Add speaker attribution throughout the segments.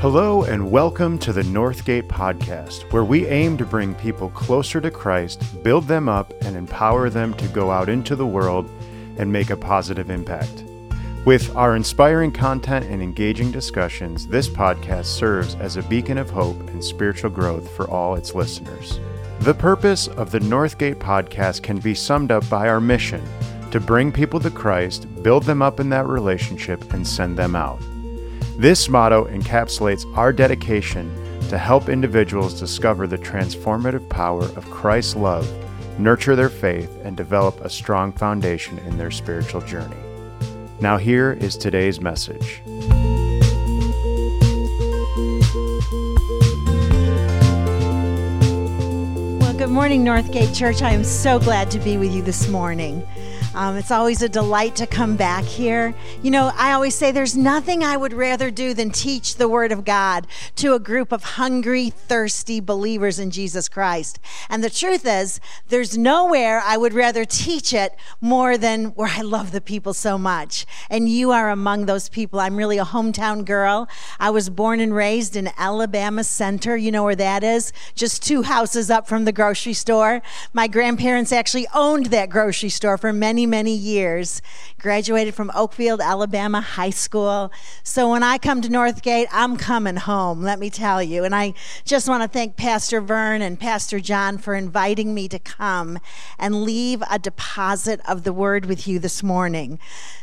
Speaker 1: Hello, and welcome to the Northgate Podcast, where we aim to bring people closer to Christ, build them up, and empower them to go out into the world and make a positive impact. With our inspiring content and engaging discussions, this podcast serves as a beacon of hope and spiritual growth for all its listeners. The purpose of the Northgate Podcast can be summed up by our mission to bring people to Christ, build them up in that relationship, and send them out. This motto encapsulates our dedication to help individuals discover the transformative power of Christ's love, nurture their faith, and develop a strong foundation in their spiritual journey. Now, here is today's message.
Speaker 2: Well, good morning, Northgate Church. I am so glad to be with you this morning. Um, it's always a delight to come back here. You know, I always say there's nothing I would rather do than teach the Word of God to a group of hungry, thirsty believers in Jesus Christ. And the truth is, there's nowhere I would rather teach it more than where I love the people so much. And you are among those people. I'm really a hometown girl. I was born and raised in Alabama Center. You know where that is? Just two houses up from the grocery store. My grandparents actually owned that grocery store for many many, many years. Graduated from Oakfield, Alabama High School. So when I come to Northgate, I'm coming home, let me tell you. And I just want to thank Pastor Vern and Pastor John for inviting me to come and leave a deposit of the word with you this morning.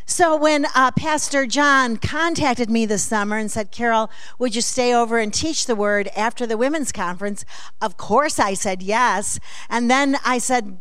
Speaker 2: So when uh, Pastor John contacted me this summer and said, Carol, would you stay over and teach the word after the women's conference? Of course, I said yes. And then I said,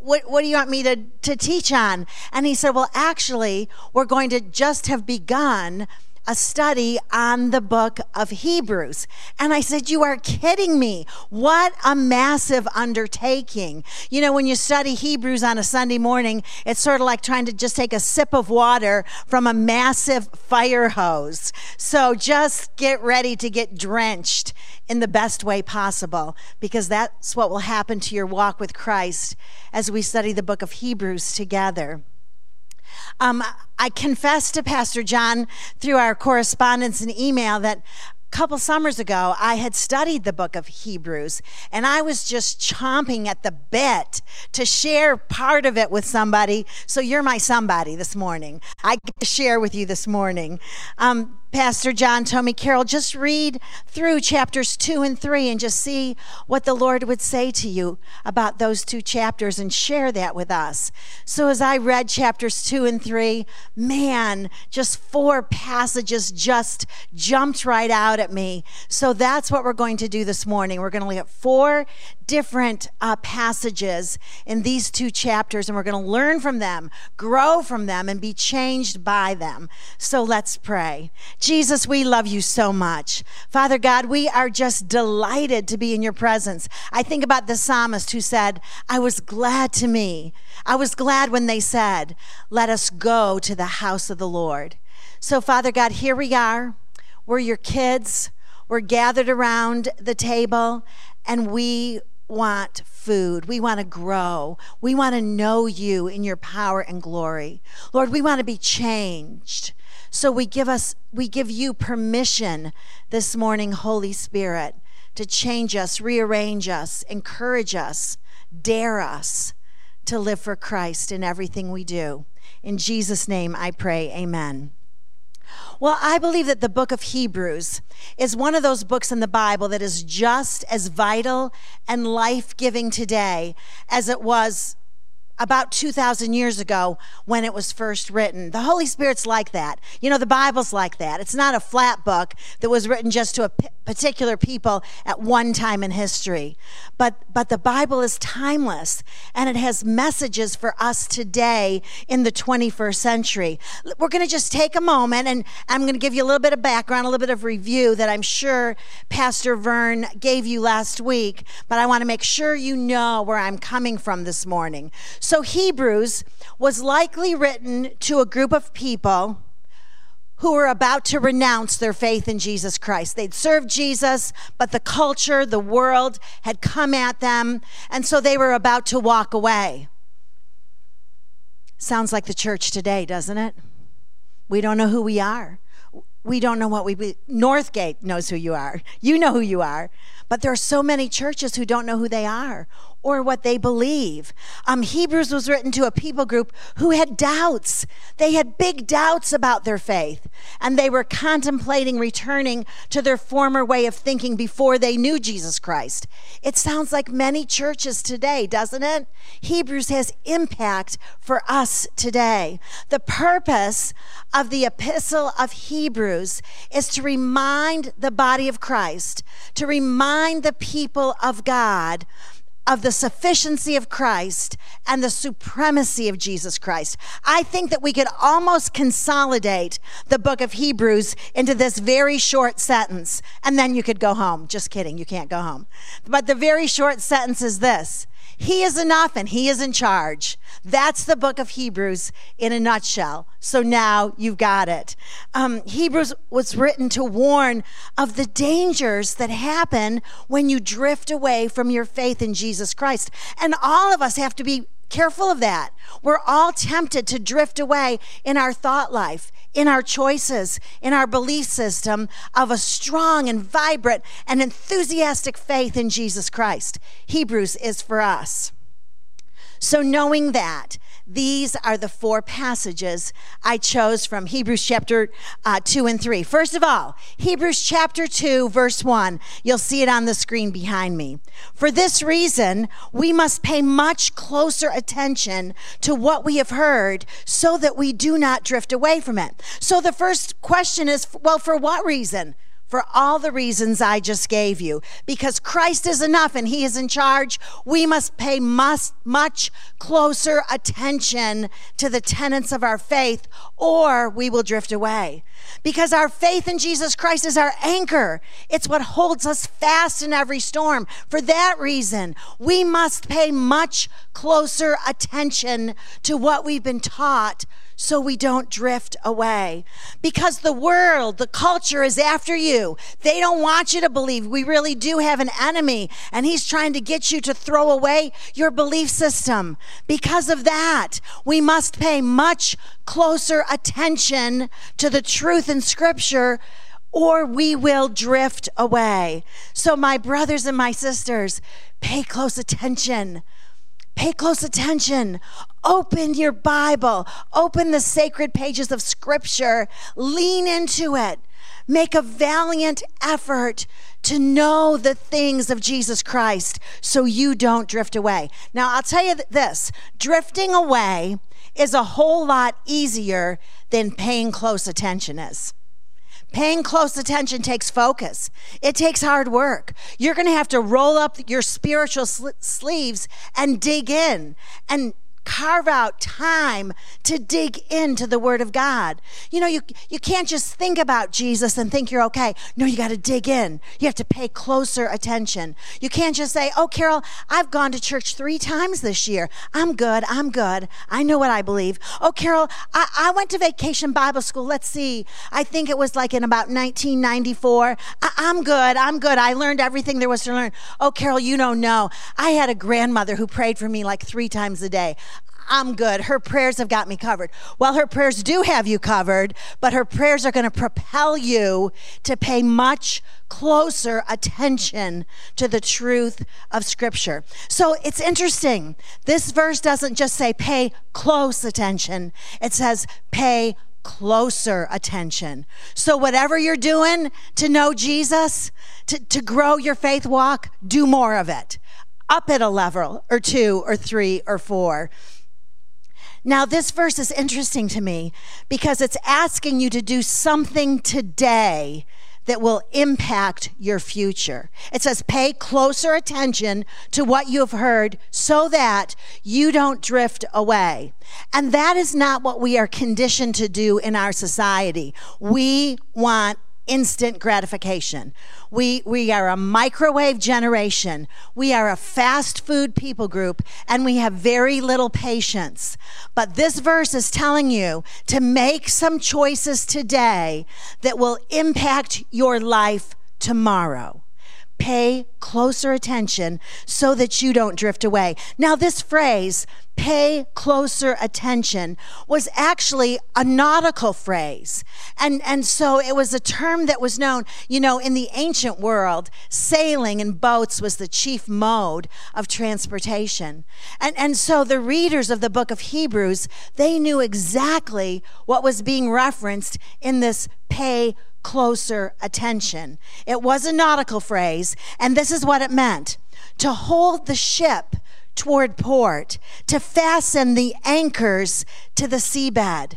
Speaker 2: what, what do you want me to, to teach on? And he said, Well, actually, we're going to just have begun a study on the book of Hebrews. And I said, You are kidding me. What a massive undertaking. You know, when you study Hebrews on a Sunday morning, it's sort of like trying to just take a sip of water from a massive fire hose. So just get ready to get drenched in the best way possible because that's what will happen to your walk with Christ as we study the book of Hebrews together. Um, I confessed to Pastor John through our correspondence and email that a couple summers ago, I had studied the book of Hebrews, and I was just chomping at the bit to share part of it with somebody. So you're my somebody this morning. I get to share with you this morning. Um, Pastor John told me, Carol, just read through chapters two and three and just see what the Lord would say to you about those two chapters and share that with us. So as I read chapters two and three, man, just four passages just jumped right out at me. So that's what we're going to do this morning. We're going to look at four different uh, passages in these two chapters, and we're going to learn from them, grow from them, and be changed by them. So let's pray. Jesus, we love you so much. Father God, we are just delighted to be in your presence. I think about the psalmist who said, I was glad to me. I was glad when they said, Let us go to the house of the Lord. So, Father God, here we are. We're your kids. We're gathered around the table, and we want food. We want to grow. We want to know you in your power and glory. Lord, we want to be changed. So we give us we give you permission this morning, Holy Spirit, to change us, rearrange us, encourage us, dare us to live for Christ in everything we do. In Jesus name I pray. Amen. Well, I believe that the book of Hebrews is one of those books in the Bible that is just as vital and life giving today as it was about 2,000 years ago when it was first written. The Holy Spirit's like that. You know, the Bible's like that. It's not a flat book that was written just to a particular people at one time in history. But, but the Bible is timeless and it has messages for us today in the 21st century. We're going to just take a moment and I'm going to give you a little bit of background, a little bit of review that I'm sure Pastor Vern gave you last week, but I want to make sure you know where I'm coming from this morning. So, Hebrews was likely written to a group of people who were about to renounce their faith in Jesus Christ. They'd served Jesus, but the culture, the world had come at them, and so they were about to walk away. Sounds like the church today, doesn't it? We don't know who we are we don't know what we be. Northgate knows who you are. You know who you are. But there are so many churches who don't know who they are or what they believe. Um, Hebrews was written to a people group who had doubts. They had big doubts about their faith, and they were contemplating returning to their former way of thinking before they knew Jesus Christ. It sounds like many churches today, doesn't it? Hebrews has impact for us today. The purpose of the epistle of Hebrews is to remind the body of Christ, to remind the people of God of the sufficiency of Christ and the supremacy of Jesus Christ. I think that we could almost consolidate the book of Hebrews into this very short sentence, and then you could go home. Just kidding, you can't go home. But the very short sentence is this he is enough and He is in charge. That's the book of Hebrews in a nutshell. So now you've got it. Um, Hebrews was written to warn of the dangers that happen when you drift away from your faith in Jesus Christ. And all of us have to be careful of that. We're all tempted to drift away in our thought life, in our choices, in our belief system of a strong and vibrant and enthusiastic faith in Jesus Christ. Hebrews is for us. So, knowing that, these are the four passages I chose from Hebrews chapter uh, 2 and 3. First of all, Hebrews chapter 2, verse 1. You'll see it on the screen behind me. For this reason, we must pay much closer attention to what we have heard so that we do not drift away from it. So the first question is well, for what reason? For all the reasons I just gave you. Because Christ is enough and He is in charge, we must pay much, much closer attention to the tenets of our faith, or we will drift away. Because our faith in Jesus Christ is our anchor, it's what holds us fast in every storm. For that reason, we must pay much closer attention to what we've been taught so we don't drift away. Because the world, the culture is after you. They don't want you to believe. We really do have an enemy, and he's trying to get you to throw away your belief system. Because of that, we must pay much closer attention to the truth in Scripture or we will drift away. So, my brothers and my sisters, pay close attention. Pay close attention. Open your Bible. Open the sacred pages of Scripture. Lean into it. Make a valiant effort to know the things of Jesus Christ so you don't drift away. Now, I'll tell you this drifting away is a whole lot easier than paying close attention is. Paying close attention takes focus. It takes hard work. You're going to have to roll up your spiritual sl- sleeves and dig in and carve out time to dig into the Word of God. You know, you, you can't just think about Jesus and think you're okay. No, you got to dig in. You have to pay closer attention. You can't just say, Oh, Carol, I've gone to church three times this year. I'm good. I'm good. I know what I believe. Oh, Carol, I, I went to vacation Bible school. Let's see. I think it was like in about 1994. I, I'm good. I'm good. I learned everything there was to learn. Oh, Carol, you don't know. I had a grandmother who prayed for me like three times a day. I'm good. Her prayers have got me covered. Well, her prayers do have you covered, but her prayers are going to propel you to pay much closer attention to the truth of Scripture. So it's interesting. This verse doesn't just say pay close attention, it says pay closer attention. So, whatever you're doing to know Jesus, to, to grow your faith walk, do more of it. Up at a level or two or three or four. Now, this verse is interesting to me because it's asking you to do something today that will impact your future. It says, pay closer attention to what you have heard so that you don't drift away. And that is not what we are conditioned to do in our society. We want instant gratification. We, we are a microwave generation. We are a fast food people group, and we have very little patience. But this verse is telling you to make some choices today that will impact your life tomorrow. Pay closer attention so that you don't drift away. Now, this phrase, pay closer attention, was actually a nautical phrase. And, and so it was a term that was known, you know, in the ancient world, sailing in boats was the chief mode of transportation. And, and so the readers of the book of Hebrews, they knew exactly what was being referenced in this pay closer attention. It was a nautical phrase, and this is what it meant to hold the ship toward port, to fasten the anchors to the seabed.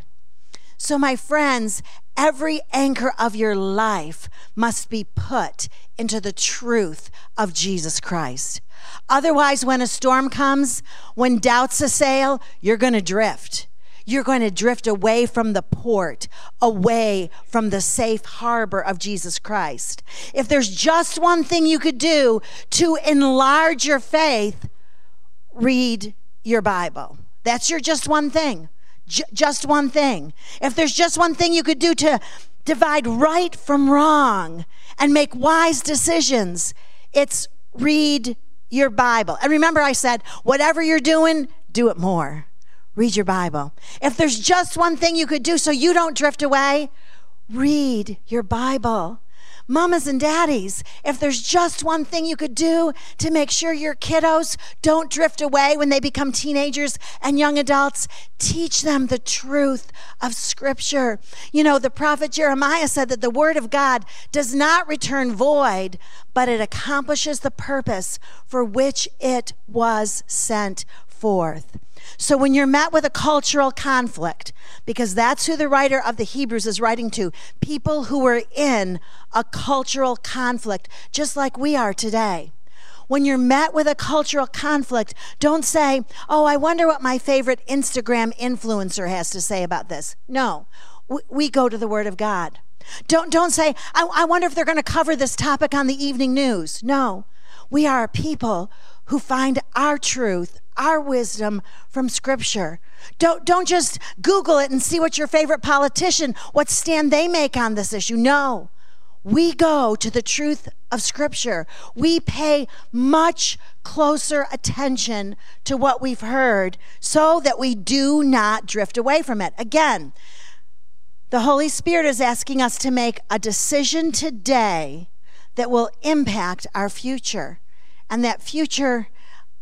Speaker 2: So, my friends, every anchor of your life must be put into the truth of Jesus Christ. Otherwise, when a storm comes, when doubts assail, you're going to drift you're going to drift away from the port, away from the safe harbor of Jesus Christ. If there's just one thing you could do to enlarge your faith, read your Bible. That's your just one thing. J- just one thing. If there's just one thing you could do to divide right from wrong and make wise decisions, it's read your Bible. And remember, I said, whatever you're doing, do it more. Read your Bible. If there's just one thing you could do so you don't drift away, read your Bible. Mamas and daddies, if there's just one thing you could do to make sure your kiddos don't drift away when they become teenagers and young adults, teach them the truth of Scripture. You know, the prophet Jeremiah said that the Word of God does not return void, but it accomplishes the purpose for which it was sent forth. So when you're met with a cultural conflict, because that's who the writer of the Hebrews is writing to, people who are in a cultural conflict, just like we are today. When you're met with a cultural conflict, don't say, Oh, I wonder what my favorite Instagram influencer has to say about this. No, we go to the Word of God. Don't, don't say, I, I wonder if they're going to cover this topic on the evening news. No, we are a people who find our truth our wisdom from Scripture. Don't, don't just Google it and see what your favorite politician, what stand they make on this issue. No. We go to the truth of Scripture. We pay much closer attention to what we've heard so that we do not drift away from it. Again, the Holy Spirit is asking us to make a decision today that will impact our future. And that future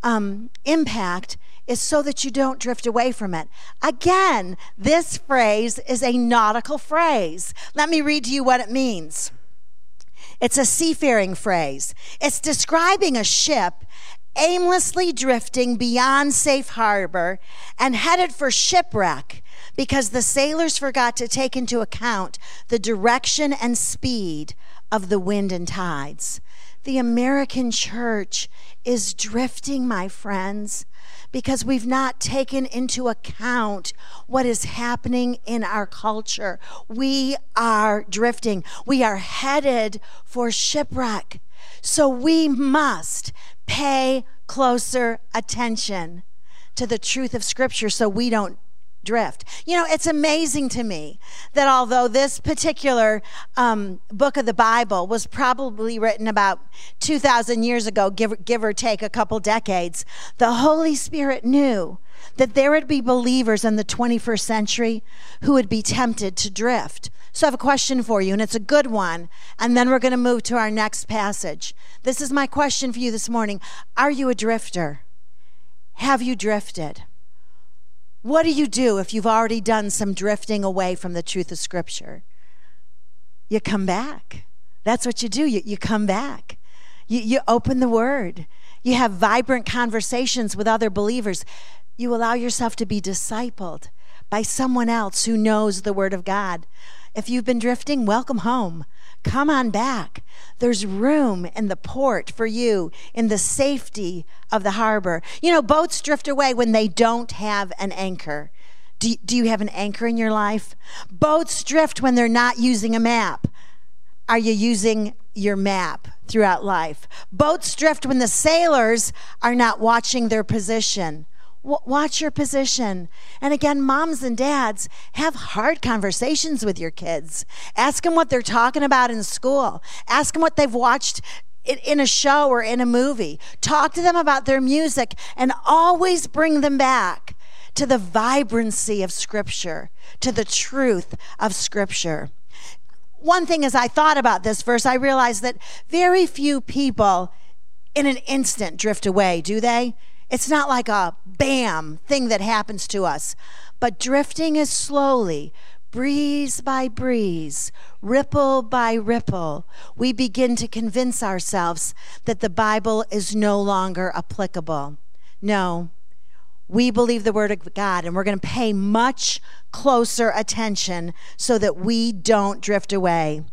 Speaker 2: um, impact is so that you don't drift away from it. Again, this phrase is a nautical phrase. Let me read to you what it means. It's a seafaring phrase. It's describing a ship aimlessly drifting beyond safe harbor and headed for shipwreck because the sailors forgot to take into account the direction and speed of the wind and tides. The American church is drifting, my friends, because we've not taken into account what is happening in our culture. We are drifting, we are headed for shipwreck. So we must pay closer attention to the truth of Scripture so we don't drift. You know, it's amazing to me that although this particular um, book of the Bible was probably written about 2,000 years ago, give, give or take a couple decades, the Holy Spirit knew that there would be believers in the 21st century who would be tempted to drift. So I have a question for you, and it's a good one. And then we're going to move to our next passage. This is my question for you this morning Are you a drifter? Have you drifted? What do you do if you've already done some drifting away from the truth of Scripture? You come back. That's what you do. You, you come back. You, you open the Word. You have vibrant conversations with other believers. You allow yourself to be discipled by someone else who knows the Word of God. If you've been drifting, welcome home. Come on back. There's room in the port for you in the safety of the harbor. You know, boats drift away when they don't have an anchor. Do, do you have an anchor in your life? Boats drift when they're not using a map. Are you using your map throughout life? Boats drift when the sailors are not watching their position watch your position. And again, moms and dads, have hard conversations with your kids. Ask them what they're talking about in school. Ask them what they've watched in a show or in a movie. Talk to them about their music and always bring them back to the vibrancy of Scripture, to the truth of Scripture. One thing as I thought about this verse, I realized that very few people in an instant drift away, do they? It's not like a bam thing that happens to us, but drifting is slowly, breeze by breeze, ripple by ripple, we begin to convince ourselves that the Bible is no longer applicable. No, we believe the Word of God, and we're going to pay much closer attention so that we don't drift away.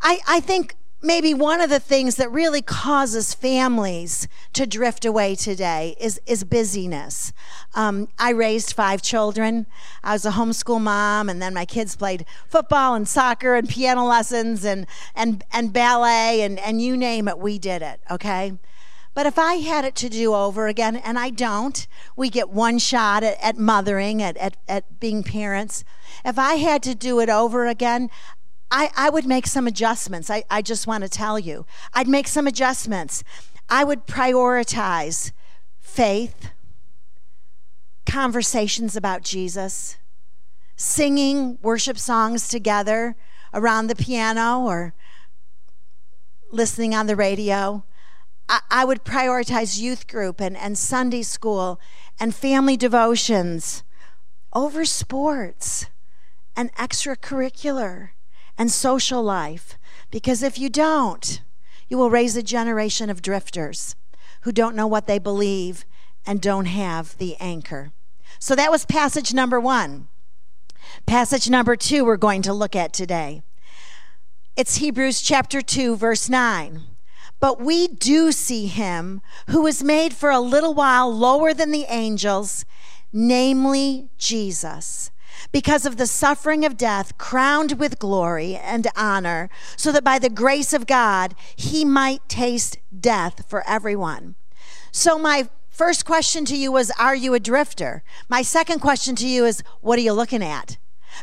Speaker 2: I, I think maybe one of the things that really causes families to drift away today is, is busyness. Um, I raised five children. I was a homeschool mom, and then my kids played football and soccer and piano lessons and, and, and ballet, and, and you name it, we did it, okay? But if I had it to do over again, and I don't, we get one shot at, at mothering, at, at, at being parents. If I had to do it over again, I, I would make some adjustments. I, I just want to tell you. I'd make some adjustments. I would prioritize faith, conversations about Jesus, singing worship songs together around the piano or listening on the radio. I, I would prioritize youth group and, and Sunday school and family devotions over sports and extracurricular and social life. Because if you don't, you will raise a generation of drifters who don't know what they believe and don't have the anchor. So that was passage number one. Passage number two, we're going to look at today. It's Hebrews chapter 2, verse 9. But we do see him who was made for a little while lower than the angels, namely Jesus because of the suffering of death, crowned with glory and honor, so that by the grace of God he might taste death for everyone. So, my first question to you was Are you a drifter? My second question to you is What are you looking at?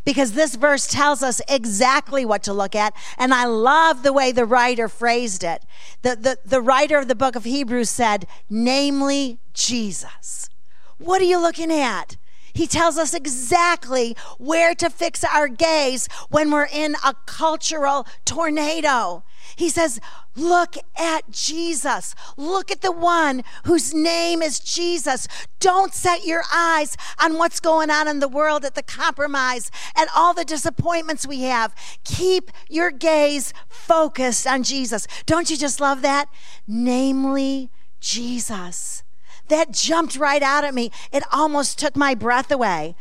Speaker 2: Because this verse tells us exactly what to look at. And I love the way the writer phrased it. The, the, the writer of the book of Hebrews said, namely Jesus. What are you looking at? He tells us exactly where to fix our gaze when we're in a cultural tornado. He says, Look at Jesus. Look at the one whose name is Jesus. Don't set your eyes on what's going on in the world, at the compromise, at all the disappointments we have. Keep your gaze focused on Jesus. Don't you just love that? Namely, Jesus that jumped right out at me. It almost took my breath away.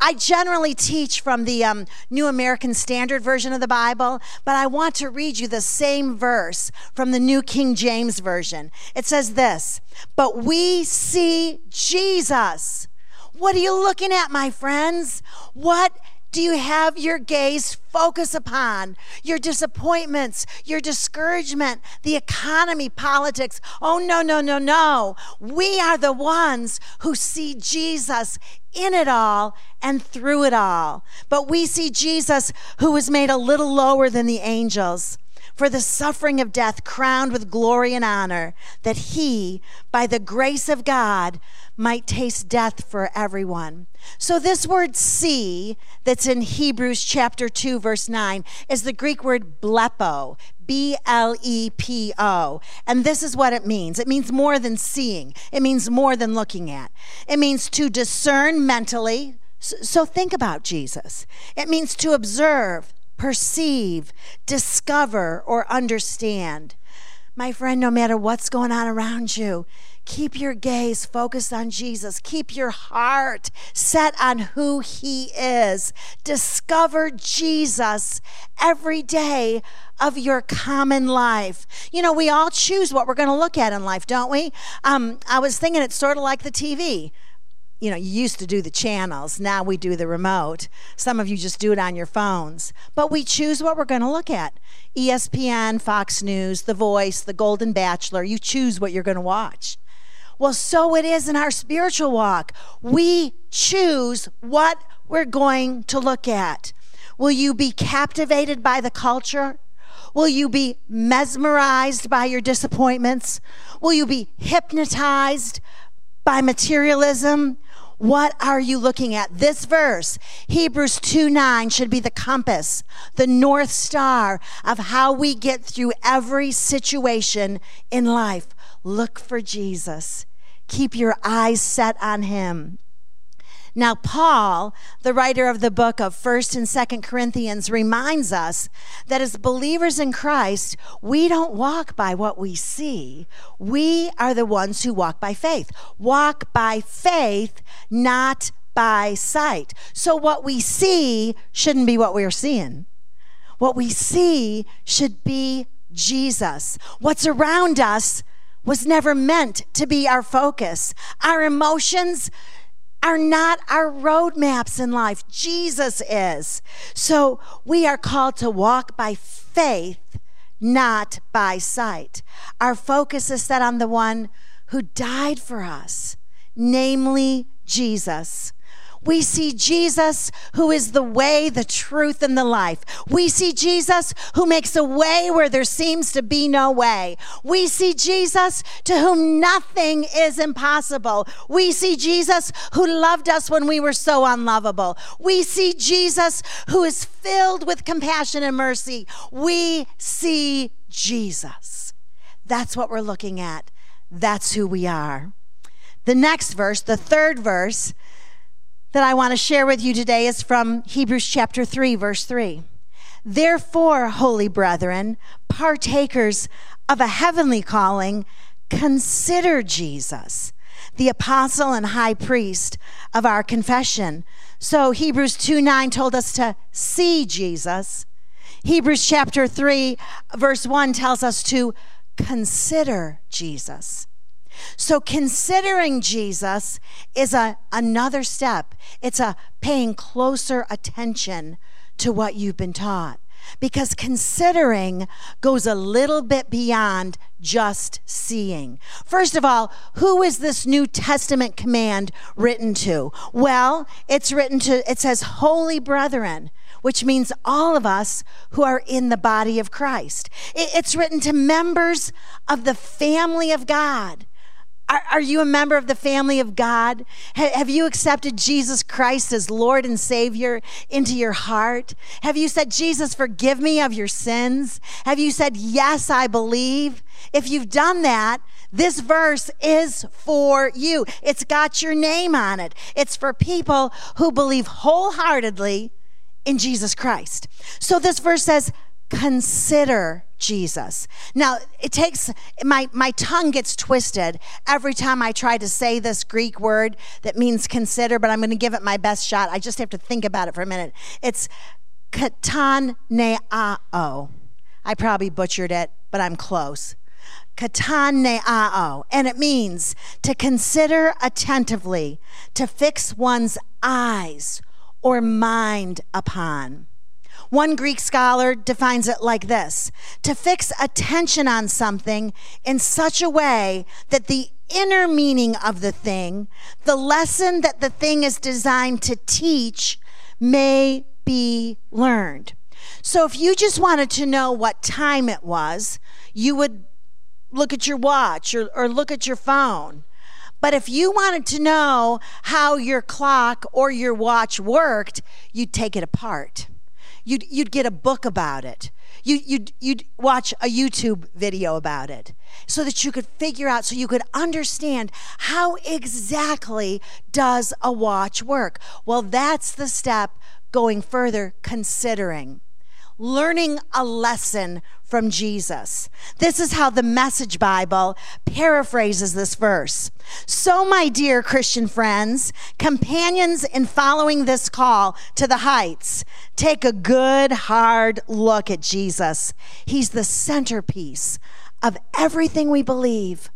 Speaker 2: I generally teach from the um, New American Standard Version of the Bible, but I want to read you the same verse from the New King James Version. It says this But we see Jesus. What are you looking at, my friends? What do you have your gaze focus upon? Your disappointments, your discouragement, the economy, politics. Oh, no, no, no, no. We are the ones who see Jesus in it all and through it all. But we see Jesus who was made a little lower than the angels for the suffering of death crowned with glory and honor, that he, by the grace of God, might taste death for everyone. So, this word see that's in Hebrews chapter 2, verse 9, is the Greek word blepo, B L E P O. And this is what it means it means more than seeing, it means more than looking at. It means to discern mentally. So, think about Jesus. It means to observe, perceive, discover, or understand. My friend, no matter what's going on around you, keep your gaze focused on Jesus. Keep your heart set on who He is. Discover Jesus every day of your common life. You know, we all choose what we're going to look at in life, don't we? Um, I was thinking it's sort of like the TV you know, you used to do the channels. Now we do the remote. Some of you just do it on your phones. But we choose what we're going to look at ESPN, Fox News, The Voice, The Golden Bachelor. You choose what you're going to watch. Well, so it is in our spiritual walk. We choose what we're going to look at. Will you be captivated by the culture? Will you be mesmerized by your disappointments? Will you be hypnotized by materialism? What are you looking at? This verse, Hebrews 2 9, should be the compass, the north star of how we get through every situation in life. Look for Jesus. Keep your eyes set on him. Now, Paul, the writer of the book of 1st and 2nd Corinthians, reminds us that as believers in Christ, we don't walk by what we see. We are the ones who walk by faith. Walk by faith, not by sight. So, what we see shouldn't be what we're seeing. What we see should be Jesus. What's around us was never meant to be our focus. Our emotions are not our roadmaps in life. Jesus is. So we are called to walk by faith, not by sight. Our focus is set on the one who died for us, namely Jesus. We see Jesus who is the way, the truth, and the life. We see Jesus who makes a way where there seems to be no way. We see Jesus to whom nothing is impossible. We see Jesus who loved us when we were so unlovable. We see Jesus who is filled with compassion and mercy. We see Jesus. That's what we're looking at. That's who we are. The next verse, the third verse, that I want to share with you today is from Hebrews chapter 3, verse 3. Therefore, holy brethren, partakers of a heavenly calling, consider Jesus, the apostle and high priest of our confession. So Hebrews 2 9 told us to see Jesus. Hebrews chapter 3, verse 1 tells us to consider Jesus. So considering Jesus is a, another step. It's a paying closer attention to what you've been taught. Because considering goes a little bit beyond just seeing. First of all, who is this New Testament command written to? Well, it's written to, it says, holy brethren which means all of us who are in the body of Christ. It's written to members of the family of God. Are, are, you a member of the family of God? have you accepted Jesus Christ as Lord and Savior into your heart? Have you said, Jesus, forgive me of your sins? Have you said, Yes, I believe? If you've done that, this verse is for you. It's got your name on it. It's for people who believe wholeheartedly in Jesus Christ. So this verse says, consider Jesus. Now, it takes my my tongue gets twisted every time I try to say this Greek word that means consider, but I'm going to give it my best shot. I just have to think about it for a minute. It's kataneao. I probably butchered it, but I'm close. Kataneao, and it means to consider attentively, to fix one's eyes or mind upon. One Greek scholar defines it like this to fix attention on something in such a way that the inner meaning of the thing, the lesson that the thing is designed to teach, may be learned. So if you just wanted to know what time it was, you would look at your watch or, or look at your phone. But if you wanted to know how your clock or your watch worked, you'd take it apart. You'd, you'd get a book about it. You, you'd, you'd watch a YouTube video about it so that you could figure out, so you could understand how exactly does a watch work. Well, that's the step going further, considering learning a lesson from Jesus. This is how the Message Bible paraphrases this verse. So, my dear Christian friends, companions in following this call to the heights, take a good, hard look at Jesus. He's the centerpiece of everything we believe.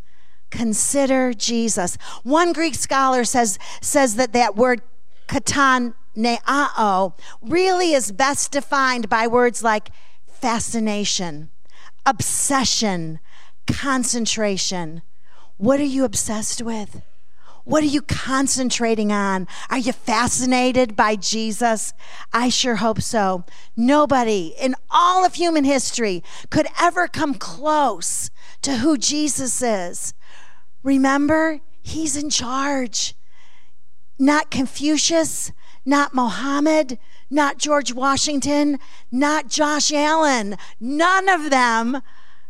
Speaker 2: Consider Jesus. One Greek scholar says, says that that word katan neao really is best defined by words like fascination, obsession, concentration. What are you obsessed with? What are you concentrating on? Are you fascinated by Jesus? I sure hope so. Nobody in all of human history could ever come close to who Jesus is. Remember, he's in charge. Not Confucius, not Mohammed, not George Washington, not Josh Allen. None of them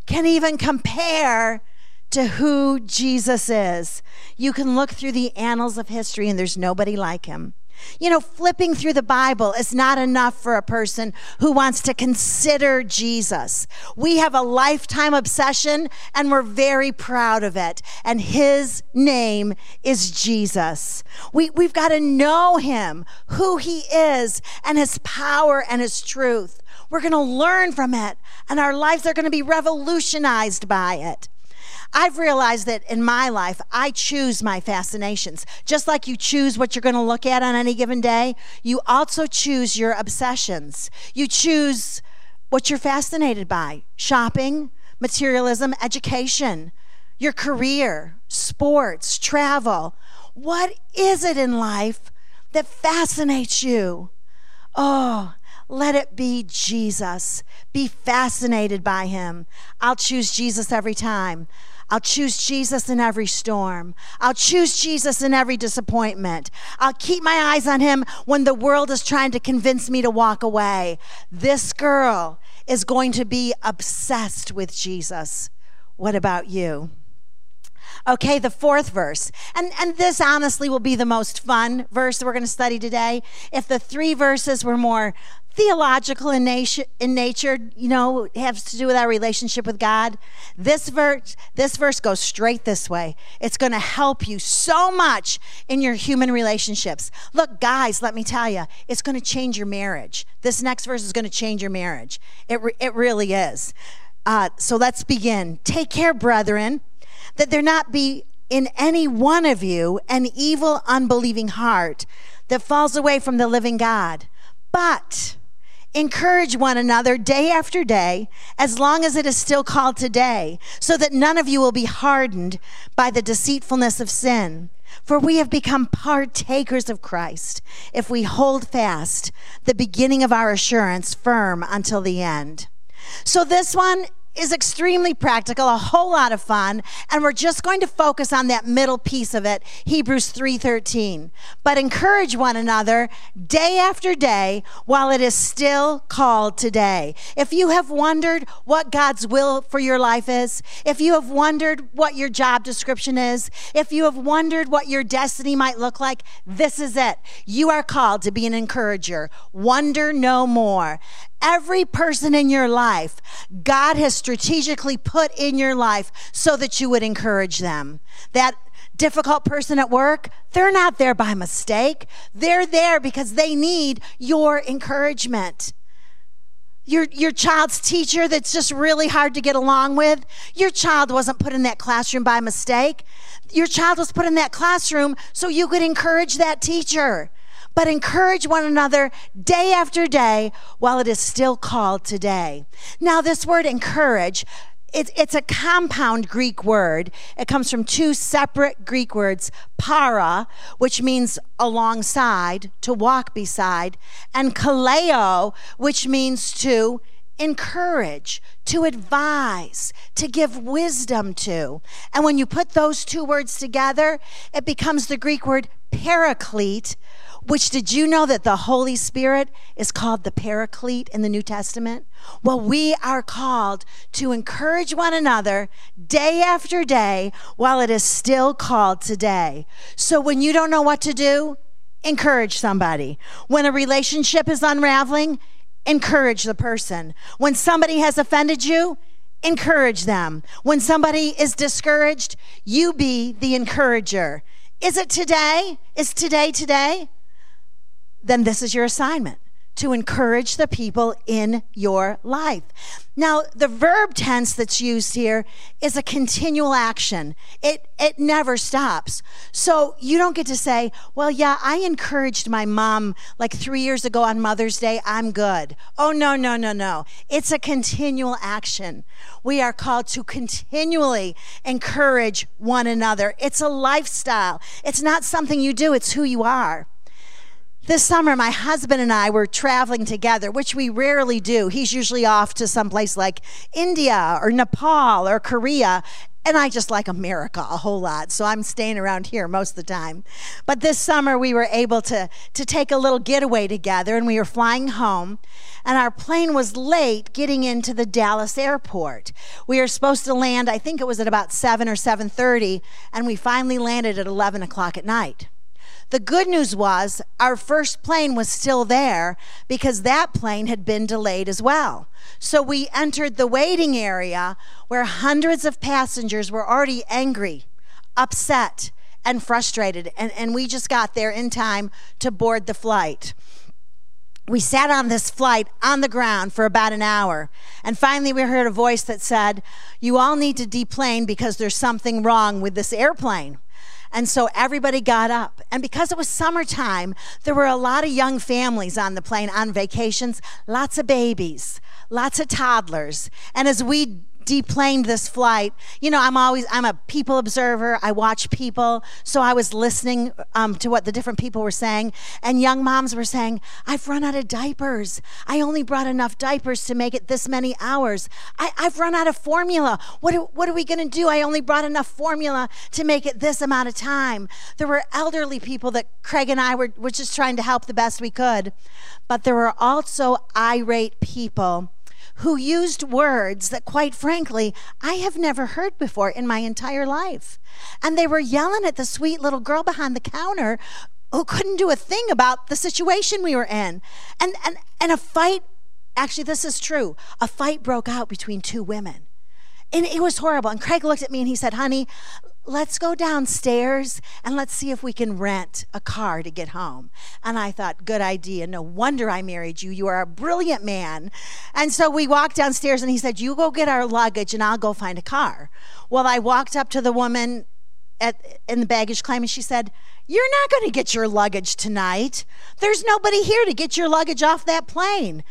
Speaker 2: can even compare to who Jesus is. You can look through the annals of history and there's nobody like him. You know, flipping through the Bible is not enough for a person who wants to consider Jesus. We have a lifetime obsession and we're very proud of it. And his name is Jesus. We, we've got to know him, who he is, and his power and his truth. We're going to learn from it, and our lives are going to be revolutionized by it. I've realized that in my life, I choose my fascinations. Just like you choose what you're going to look at on any given day, you also choose your obsessions. You choose what you're fascinated by shopping, materialism, education, your career, sports, travel. What is it in life that fascinates you? Oh, let it be Jesus. Be fascinated by him. I'll choose Jesus every time. I'll choose Jesus in every storm. I'll choose Jesus in every disappointment. I'll keep my eyes on him when the world is trying to convince me to walk away. This girl is going to be obsessed with Jesus. What about you? Okay, the fourth verse. And, and this honestly will be the most fun verse we're going to study today. If the three verses were more theological in nature, in nature, you know, has to do with our relationship with God. This verse, this verse goes straight this way. It's going to help you so much in your human relationships. Look, guys, let me tell you, it's going to change your marriage. This next verse is going to change your marriage. It, re- it really is. Uh, so let's begin. Take care, brethren, that there not be in any one of you an evil, unbelieving heart that falls away from the living God. But Encourage one another day after day, as long as it is still called today, so that none of you will be hardened by the deceitfulness of sin. For we have become partakers of Christ if we hold fast the beginning of our assurance firm until the end. So, this one is extremely practical, a whole lot of fun, and we're just going to focus on that middle piece of it, Hebrews 3:13. But encourage one another day after day while it is still called today. If you have wondered what God's will for your life is, if you have wondered what your job description is, if you have wondered what your destiny might look like, this is it. You are called to be an encourager. Wonder no more every person in your life, God has strategically put in your life so that you would encourage them. That difficult person at work, they're not there by mistake. They're there because they need your encouragement. Your, your child's teacher that's just really hard to get along with, your child wasn't put in that classroom by mistake. Your child was put in that classroom so you could encourage that teacher but encourage one another day after day while it is still called today. Now, this word encourage, it's, a compound Greek word. It comes from two separate Greek words, para, which means alongside, to walk beside, and kaleo, which means to encourage, to advise, to give wisdom to. And when you put those two words together, it becomes the Greek word paraclete, which did you know that the Holy Spirit is called the Paraclete in the New Testament? Well, we are called to encourage one another day after day while it is still called today. So when you don't know what to do, encourage somebody. When a relationship is unraveling, encourage the person. When somebody has offended you, encourage them. When somebody is discouraged, you be the encourager. Is it today? Is today today? Then this is your assignment to encourage the people in your life. Now, the verb tense that's used here is a continual action. It it never stops. So you don't get to say, "Well, yeah, I encouraged my mom like 3 years ago on Mother's Day. I'm good." Oh, no, no, no, no. It's a continual action. We are called to continually encourage one another. It's a lifestyle. It's not something you do, it's who you are. This summer, my husband and I were traveling together, which we rarely do. He's usually off to someplace like India or Nepal or Korea. And I just like America a whole lot, so I'm staying around here most of the time. But this summer, we were able to, to take a little getaway together, and we were flying home. And our plane was late getting into the Dallas airport. We were supposed to land, I think it was at about 7 or 7.30, and we finally landed at 11 o'clock at night. The good news was our first plane was still there because that plane had been delayed as well. So we entered the waiting area where hundreds of passengers were already angry, upset, and frustrated. And, and we just got there in time to board the flight. We sat on this flight on the ground for about an hour. And finally, we heard a voice that said, You all need to deplane because there's something wrong with this airplane. And so everybody got up. And because it was summertime, there were a lot of young families on the plane on vacations, lots of babies, lots of toddlers. And as we deplaned this flight. You know i'm always i'm a people observer. I watch people. So i was listening um, to what the different people were saying. And young moms were saying i've run out of diapers. I only brought enough diapers to make it this many hours. I, have run out of formula. What are, what are we going to do? I only brought enough formula to make it this amount of time. There were elderly people that craig and i were, were just trying to help the best we could. But there were also irate people who used words that, quite frankly, I have never heard before in my entire life. And they were yelling at the sweet little girl behind the counter who couldn't do a thing about the situation we were in. And, and, and a fight, actually, this is true, a fight broke out between two women. And it was horrible. And Craig looked at me and he said, Honey, let's go downstairs and let's see if we can rent a car to get home. And I thought, good idea. No wonder I married you. You are a brilliant man. And so we walked downstairs and he said, You go get our luggage and I'll go find a car. Well, I walked up to the woman at, in the baggage claim and she said, You're not going to get your luggage tonight. There's nobody here to get your luggage off that plane.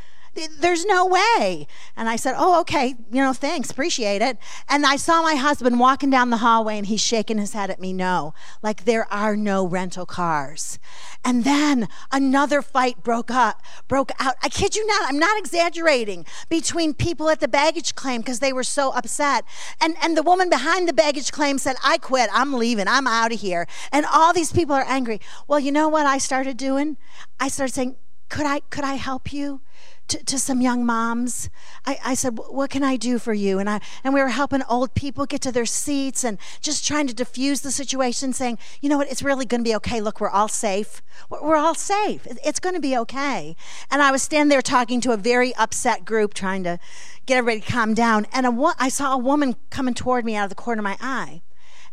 Speaker 2: There's no way. And I said, Oh, okay, you know, thanks, appreciate it. And I saw my husband walking down the hallway and he's shaking his head at me, No, like there are no rental cars. And then another fight broke up, broke out. I kid you not, I'm not exaggerating, between people at the baggage claim because they were so upset. And and the woman behind the baggage claim said, I quit, I'm leaving, I'm out of here. And all these people are angry. Well, you know what I started doing? I started saying, Could I could I help you? To, to some young moms. I, I said, What can I do for you? And, I, and we were helping old people get to their seats and just trying to diffuse the situation, saying, You know what? It's really going to be okay. Look, we're all safe. We're all safe. It's going to be okay. And I was standing there talking to a very upset group, trying to get everybody to calm down. And a, I saw a woman coming toward me out of the corner of my eye.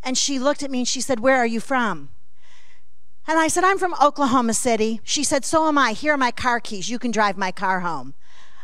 Speaker 2: And she looked at me and she said, Where are you from? And I said, I'm from Oklahoma City. She said, So am I. Here are my car keys. You can drive my car home.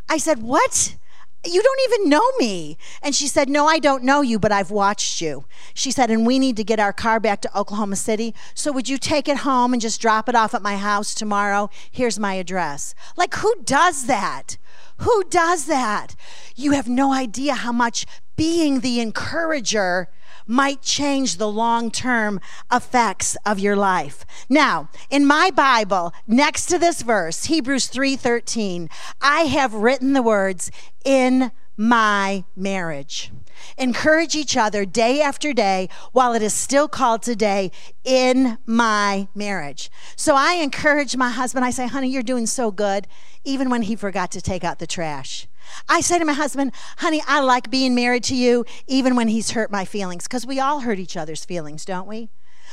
Speaker 2: I said, What? You don't even know me. And she said, No, I don't know you, but I've watched you. She said, And we need to get our car back to Oklahoma City. So would you take it home and just drop it off at my house tomorrow? Here's my address. Like, who does that? Who does that? You have no idea how much being the encourager might change the long term effects of your life. Now, in my Bible, next to this verse, Hebrews 3:13, I have written the words in my marriage. Encourage each other day after day while it is still called today in my marriage. So I encourage my husband. I say, honey, you're doing so good, even when he forgot to take out the trash. I say to my husband, honey, I like being married to you, even when he's hurt my feelings, because we all hurt each other's feelings, don't we?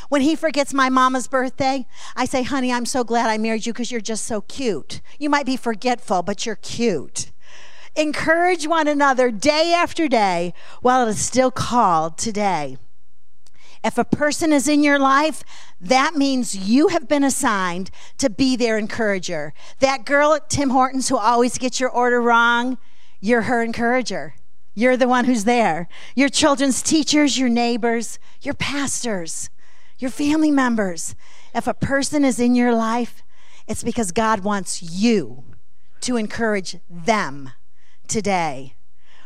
Speaker 2: When he forgets my mama's birthday, I say, honey, I'm so glad I married you because you're just so cute. You might be forgetful, but you're cute. Encourage one another day after day while it is still called today. If a person is in your life, that means you have been assigned to be their encourager. That girl at Tim Hortons who always gets your order wrong, you're her encourager. You're the one who's there. Your children's teachers, your neighbors, your pastors, your family members. If a person is in your life, it's because God wants you to encourage them today.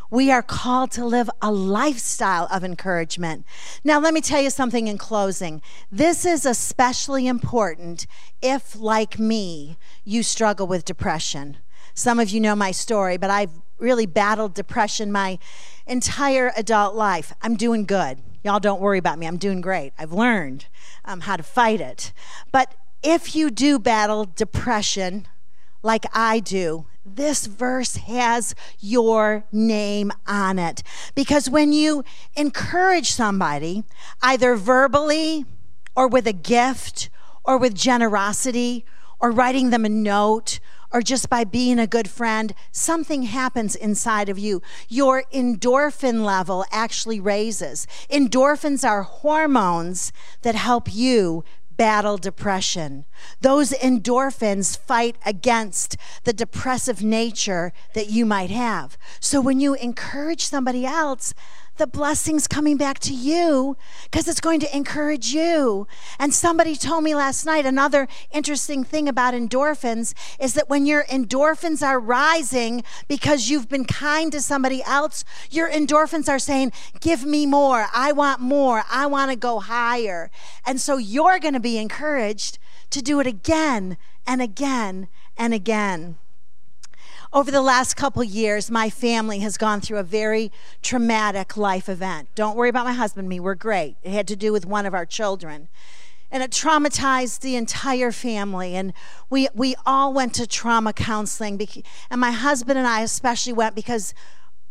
Speaker 2: We are called to live a lifestyle of encouragement. Now, let me tell you something in closing. This is especially important if, like me, you struggle with depression. Some of you know my story, but I've really battled depression my entire adult life. I'm doing good. Y'all don't worry about me. I'm doing great. I've learned um, how to fight it. But if you do battle depression like I do, this verse has your name on it. Because when you encourage somebody, either verbally or with a gift or with generosity or writing them a note or just by being a good friend, something happens inside of you. Your endorphin level actually raises. Endorphins are hormones that help you battle depression. Those endorphins fight against the depressive nature that you might have. So when you encourage somebody else, the blessings coming back to you because it's going to encourage you. And somebody told me last night another interesting thing about endorphins is that when your endorphins are rising because you've been kind to somebody else, your endorphins are saying, Give me more. I want more. I want to go higher. And so you're going to be encouraged to do it again and again and again. Over the last couple years, my family has gone through a very traumatic life event. Don't worry about my husband me, we're great. It had to do with one of our children. And it traumatized the entire family. And we, we all went to trauma counseling. And my husband and I especially went because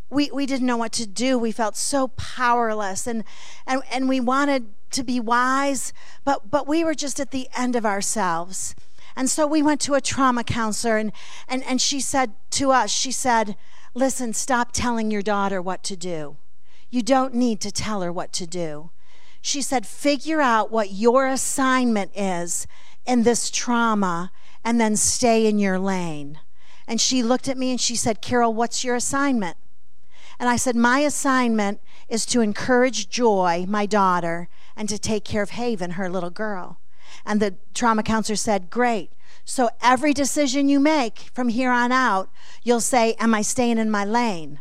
Speaker 2: we, we didn't know what to do. We felt so powerless and, and, and we wanted to be wise, but, but we were just at the end of ourselves. And so we went to a trauma counselor, and, and, and she said to us, she said, Listen, stop telling your daughter what to do. You don't need to tell her what to do. She said, Figure out what your assignment is in this trauma and then stay in your lane. And she looked at me and she said, Carol, what's your assignment? And I said, My assignment is to encourage Joy, my daughter, and to take care of Haven, her little girl. And the trauma counselor said, Great. So every decision you make from here on out, you'll say, Am I staying in my lane?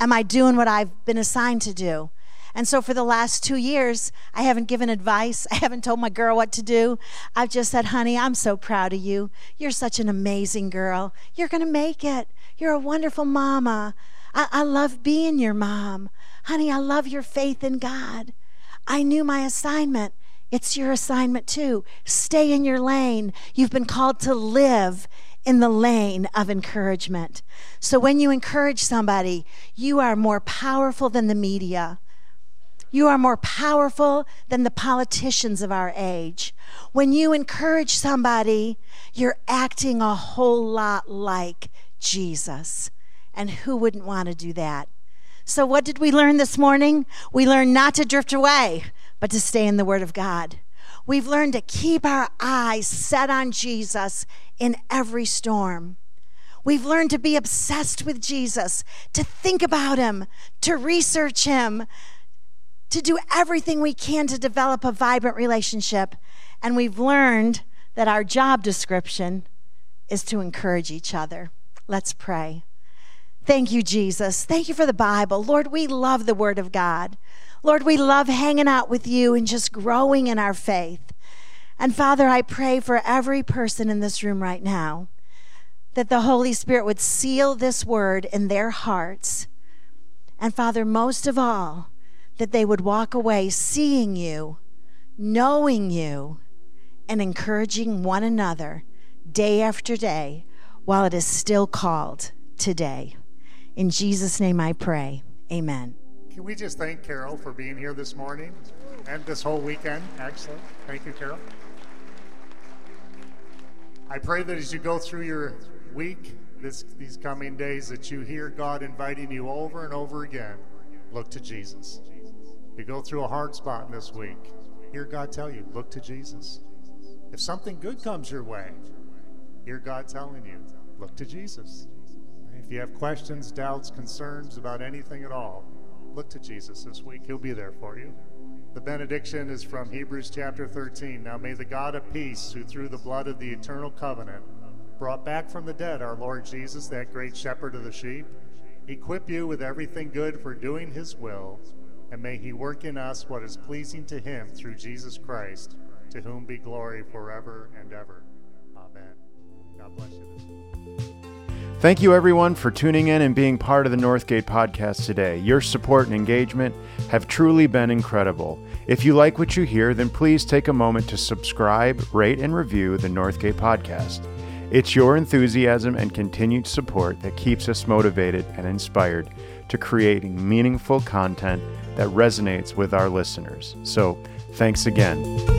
Speaker 2: Am I doing what I've been assigned to do? And so for the last two years, I haven't given advice. I haven't told my girl what to do. I've just said, honey, I'm so proud of you. You're such an amazing girl. You're going to make it. You're a wonderful mama. I, I love being your mom. Honey, I love your faith in God. I knew my assignment. It's your assignment too. Stay in your lane. You've been called to live in the lane of encouragement. So when you encourage somebody, you are more powerful than the media. You are more powerful than the politicians of our age. When you encourage somebody, you're acting a whole lot like Jesus. And who wouldn't want to do that? So, what did we learn this morning? We learned not to drift away but to stay in the Word of God. We've learned to keep our eyes set on Jesus in every storm. We've learned to be obsessed with Jesus, to think about Him, to research Him, to do everything we can to develop a vibrant relationship. And we've learned that our job description is to encourage each other. Let's pray. Thank you, Jesus. Thank you for the Bible. Lord, we love the Word of God. Lord, we love hanging out with you and just growing in our faith. And Father, I pray for every person in this room right now that the Holy Spirit would seal this word in their hearts. And Father, most of all, that they would walk away seeing you, knowing you, and encouraging one another day after day while it is still called today. In Jesus' name I pray. Amen.
Speaker 3: Can we just thank Carol for being here this morning and this whole weekend, Excellent. Thank you, Carol. I pray that as you go through your week, this, these coming days, that you hear God inviting you over and over again look to Jesus. You go through a hard spot this week, hear God tell you, look to Jesus. If something good comes your way, hear God telling you, look to Jesus. If you have questions, doubts, concerns about anything at all, look to Jesus this week. He'll be there for you. The benediction is from Hebrews chapter 13. Now may the God of peace, who through the blood of the eternal covenant brought back from the dead our Lord Jesus, that great shepherd of the sheep, equip you with everything good for doing his will, and may he work in us what is pleasing to him through Jesus Christ, to whom be glory forever and ever. Amen. God bless you.
Speaker 1: Thank you, everyone, for tuning in and being part of the Northgate podcast today. Your support and engagement have truly been incredible. If you like what you hear, then please take a moment to subscribe, rate, and review the Northgate podcast. It's your enthusiasm and continued support that keeps us motivated and inspired to creating meaningful content that resonates with our listeners. So, thanks again.